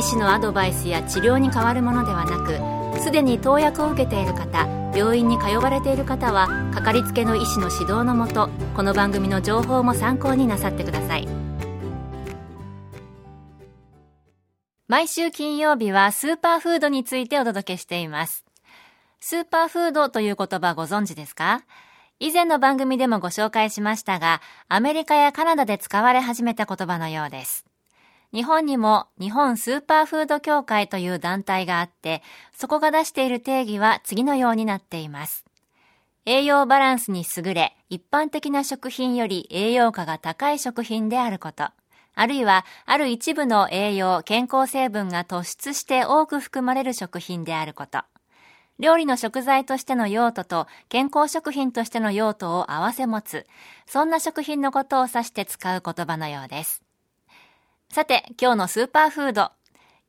医師のアドバイスや治療に変わるものではなくすでに投薬を受けている方病院に通われている方はかかりつけの医師の指導のもとこの番組の情報も参考になさってください。毎週金曜日はスーパーフードについてお届けしています。スーパーフードという言葉ご存知ですか？以前の番組でもご紹介しましたが、アメリカやカナダで使われ始めた言葉のようです。日本にも日本スーパーフード協会という団体があって、そこが出している定義は次のようになっています。栄養バランスに優れ、一般的な食品より栄養価が高い食品であること。あるいは、ある一部の栄養、健康成分が突出して多く含まれる食品であること。料理の食材としての用途と健康食品としての用途を合わせ持つ、そんな食品のことを指して使う言葉のようです。さて、今日のスーパーフード。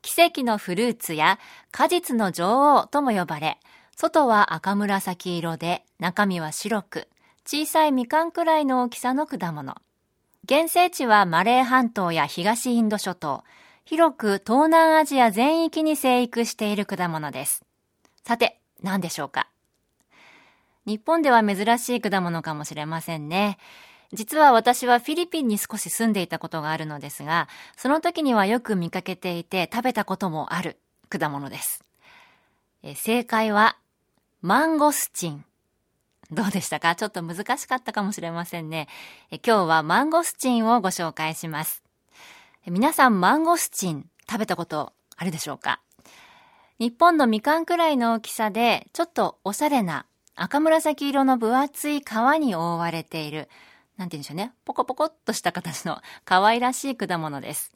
奇跡のフルーツや果実の女王とも呼ばれ、外は赤紫色で中身は白く、小さいみかんくらいの大きさの果物。原生地はマレー半島や東インド諸島、広く東南アジア全域に生育している果物です。さて、何でしょうか？日本では珍しい果物かもしれませんね。実は私はフィリピンに少し住んでいたことがあるのですが、その時にはよく見かけていて食べたこともある果物です。え正解は、マンゴスチン。どうでしたか？ちょっと難しかったかもしれませんね。え今日はマンゴスチンをご紹介します。皆さんマンゴスチン食べたことあるでしょうか？日本のみかんくらいの大きさで、ちょっとおしゃれな赤紫色の分厚い皮に覆われている、なんて言うんでしょうね。ポコポコっとした形の 可愛らしい果物です。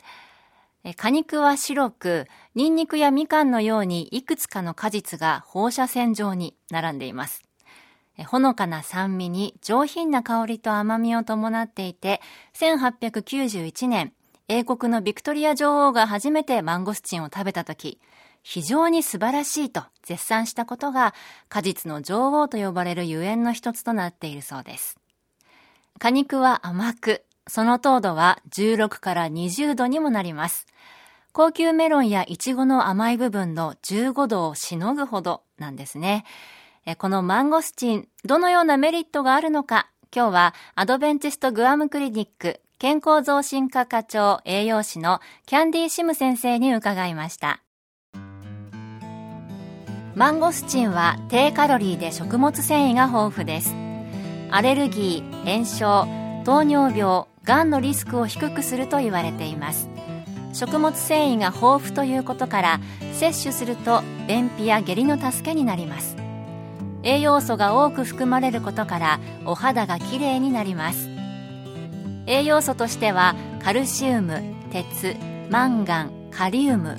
果肉は白く、ニンニクやみかんのようにいくつかの果実が放射線状に並んでいます。ほのかな酸味に上品な香りと甘みを伴っていて、1891年、英国のビクトリア女王が初めてマンゴスチンを食べたとき、非常に素晴らしいと絶賛したことが果実の女王と呼ばれるゆえんの一つとなっているそうです。果肉は甘く、その糖度は16から20度にもなります。高級メロンやイチゴの甘い部分の15度をしのぐほどなんですね。このマンゴスチン、どのようなメリットがあるのか、今日はアドベンチストグアムクリニック健康増進科課長栄養士のキャンディーシム先生に伺いました。マンゴスチンは低カロリーで食物繊維が豊富ですアレルギー炎症糖尿病がんのリスクを低くすると言われています。食物繊維が豊富ということから摂取すると便秘や下痢の助けになります。栄養素が多く含まれることからお肌がきれいになります。栄養素としてはカルシウム鉄マンガンカリウム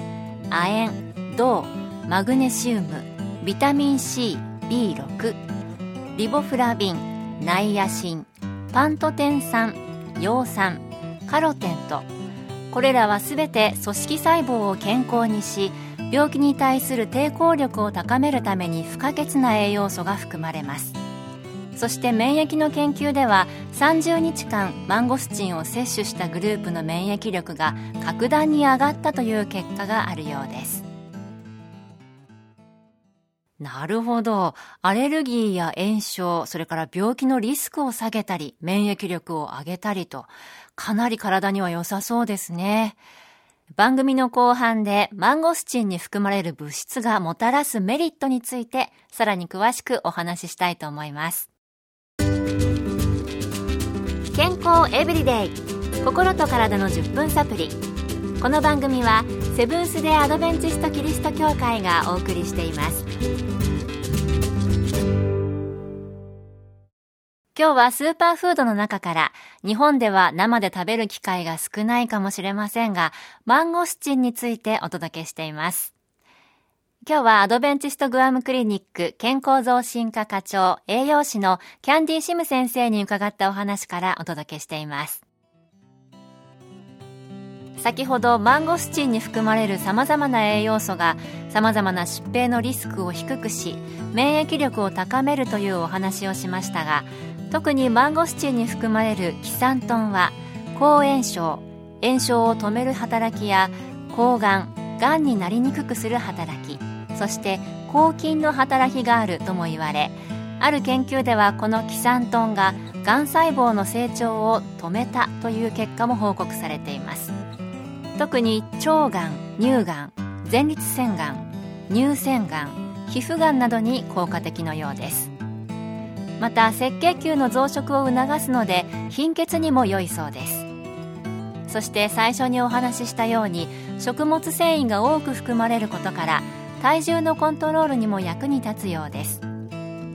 亜鉛銅マグネシウムビタミン C、B6 リボフラビン、ナイアシンパントテン酸、葉酸カロテンと。これらはすべて組織細胞を健康にし病気に対する抵抗力を高めるために不可欠な栄養素が含まれます。そして免疫の研究では30日間マンゴスチンを摂取したグループの免疫力が格段に上がったという結果があるようです。なるほど。アレルギーや炎症、それから病気のリスクを下げたり、免疫力を上げたりと、かなり体には良さそうですね。番組の後半でマンゴスチンに含まれる物質がもたらすメリットについて、さらに詳しくお話ししたいと思います。健康エブリデイ心と体の10分サプリこの番組はセブンス・デ・アドベンチスト・キリスト教会がお送りしています今日はスーパーフードの中から日本では生で食べる機会が少ないかもしれませんがマンゴスチンについてお届けしています今日はアドベンチストグアムクリニック健康増進科課長栄養士のキャンディーシム先生に伺ったお話からお届けしています。先ほどマンゴスチンに含まれる様々な栄養素が様々な疾病のリスクを低くし免疫力を高めるというお話をしましたが特にマンゴスチンに含まれるキサントンは抗炎症炎症を止める働きや抗がんがんになりにくくする働きそして抗菌の働きがあるとも言われある研究ではこのキサントンががん細胞の成長を止めたという結果も報告されています。特に腸がん乳がん前立腺がん乳腺がん皮膚がんなどに効果的のようです。また赤血球の増殖を促すので貧血にも良いそうです。そして最初にお話ししたように食物繊維が多く含まれることから体重のコントロールにも役に立つようです。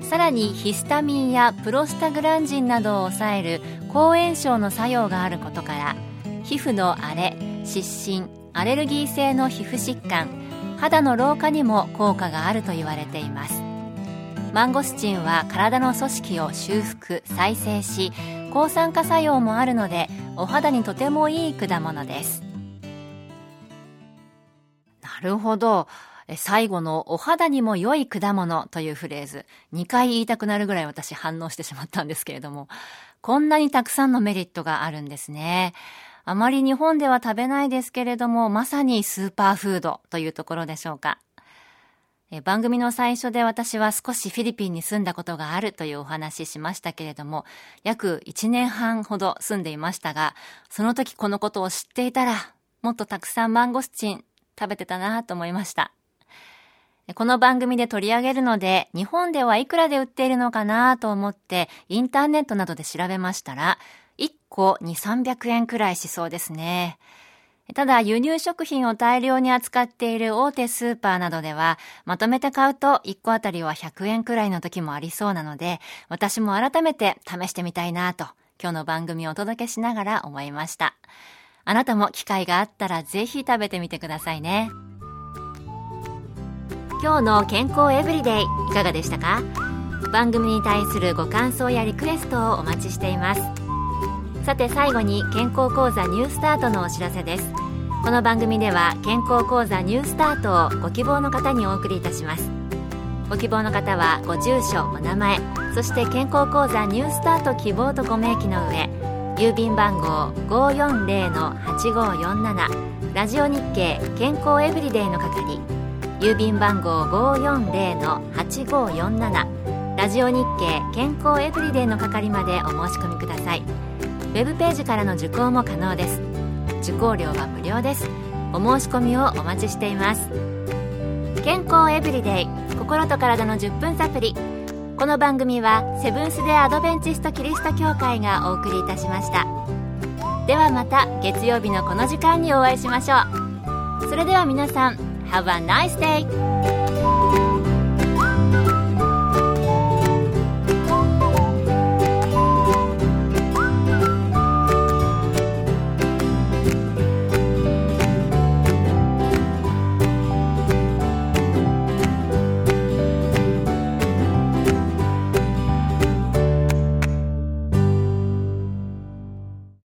さらにヒスタミンやプロスタグランジンなどを抑える抗炎症の作用があることから皮膚の荒れ湿疹アレルギー性の皮膚疾患肌の老化にも効果があると言われています。マンゴスチンは体の組織を修復再生し抗酸化作用もあるのでお肌にとてもいい果物です。なるほど。最後のお肌にも良い果物というフレーズ、2回言いたくなるぐらい私反応してしまったんですけれども、こんなにたくさんのメリットがあるんですね。あまり日本では食べないですけれども、まさにスーパーフードというところでしょうか。え番組の最初で私は少しフィリピンに住んだことがあるというお話ししましたけれども、約1年半ほど住んでいましたが、その時このことを知っていたら、もっとたくさんマンゴスチン食べてたなと思いました。この番組で取り上げるので、日本ではいくらで売っているのかなと思って、インターネットなどで調べましたら、個2、300円くらいしそうですね。ただ、輸入食品を大量に扱っている大手スーパーなどでは、まとめて買うと1個あたりは100円くらいの時もありそうなので、私も改めて試してみたいなと、今日の番組をお届けしながら思いました。あなたも機会があったらぜひ食べてみてくださいね。今日の健康エブリデイいかがでしたか？番組に対するご感想やリクエストをお待ちしていますさて最後に健康講座ニュースタートのお知らせです。この番組では健康講座ニュースタートをご希望の方にお送りいたします。ご希望の方はご住所お名前そして健康講座ニュースタート希望とご明記の上郵便番号540-8547ラジオ日経健康エブリデイの係郵便番号540-8547ラジオ日経健康エブリデイの係までお申し込みください。ウェブページからの受講も可能です。受講料は無料です。お申し込みをお待ちしています。健康エブリデイ心と体の10分サプリこの番組はセブンス・デ・アドベンチスト・キリスト教会がお送りいたしました。ではまた月曜日のこの時間にお会いしましょう。それでは皆さん Have a nice day!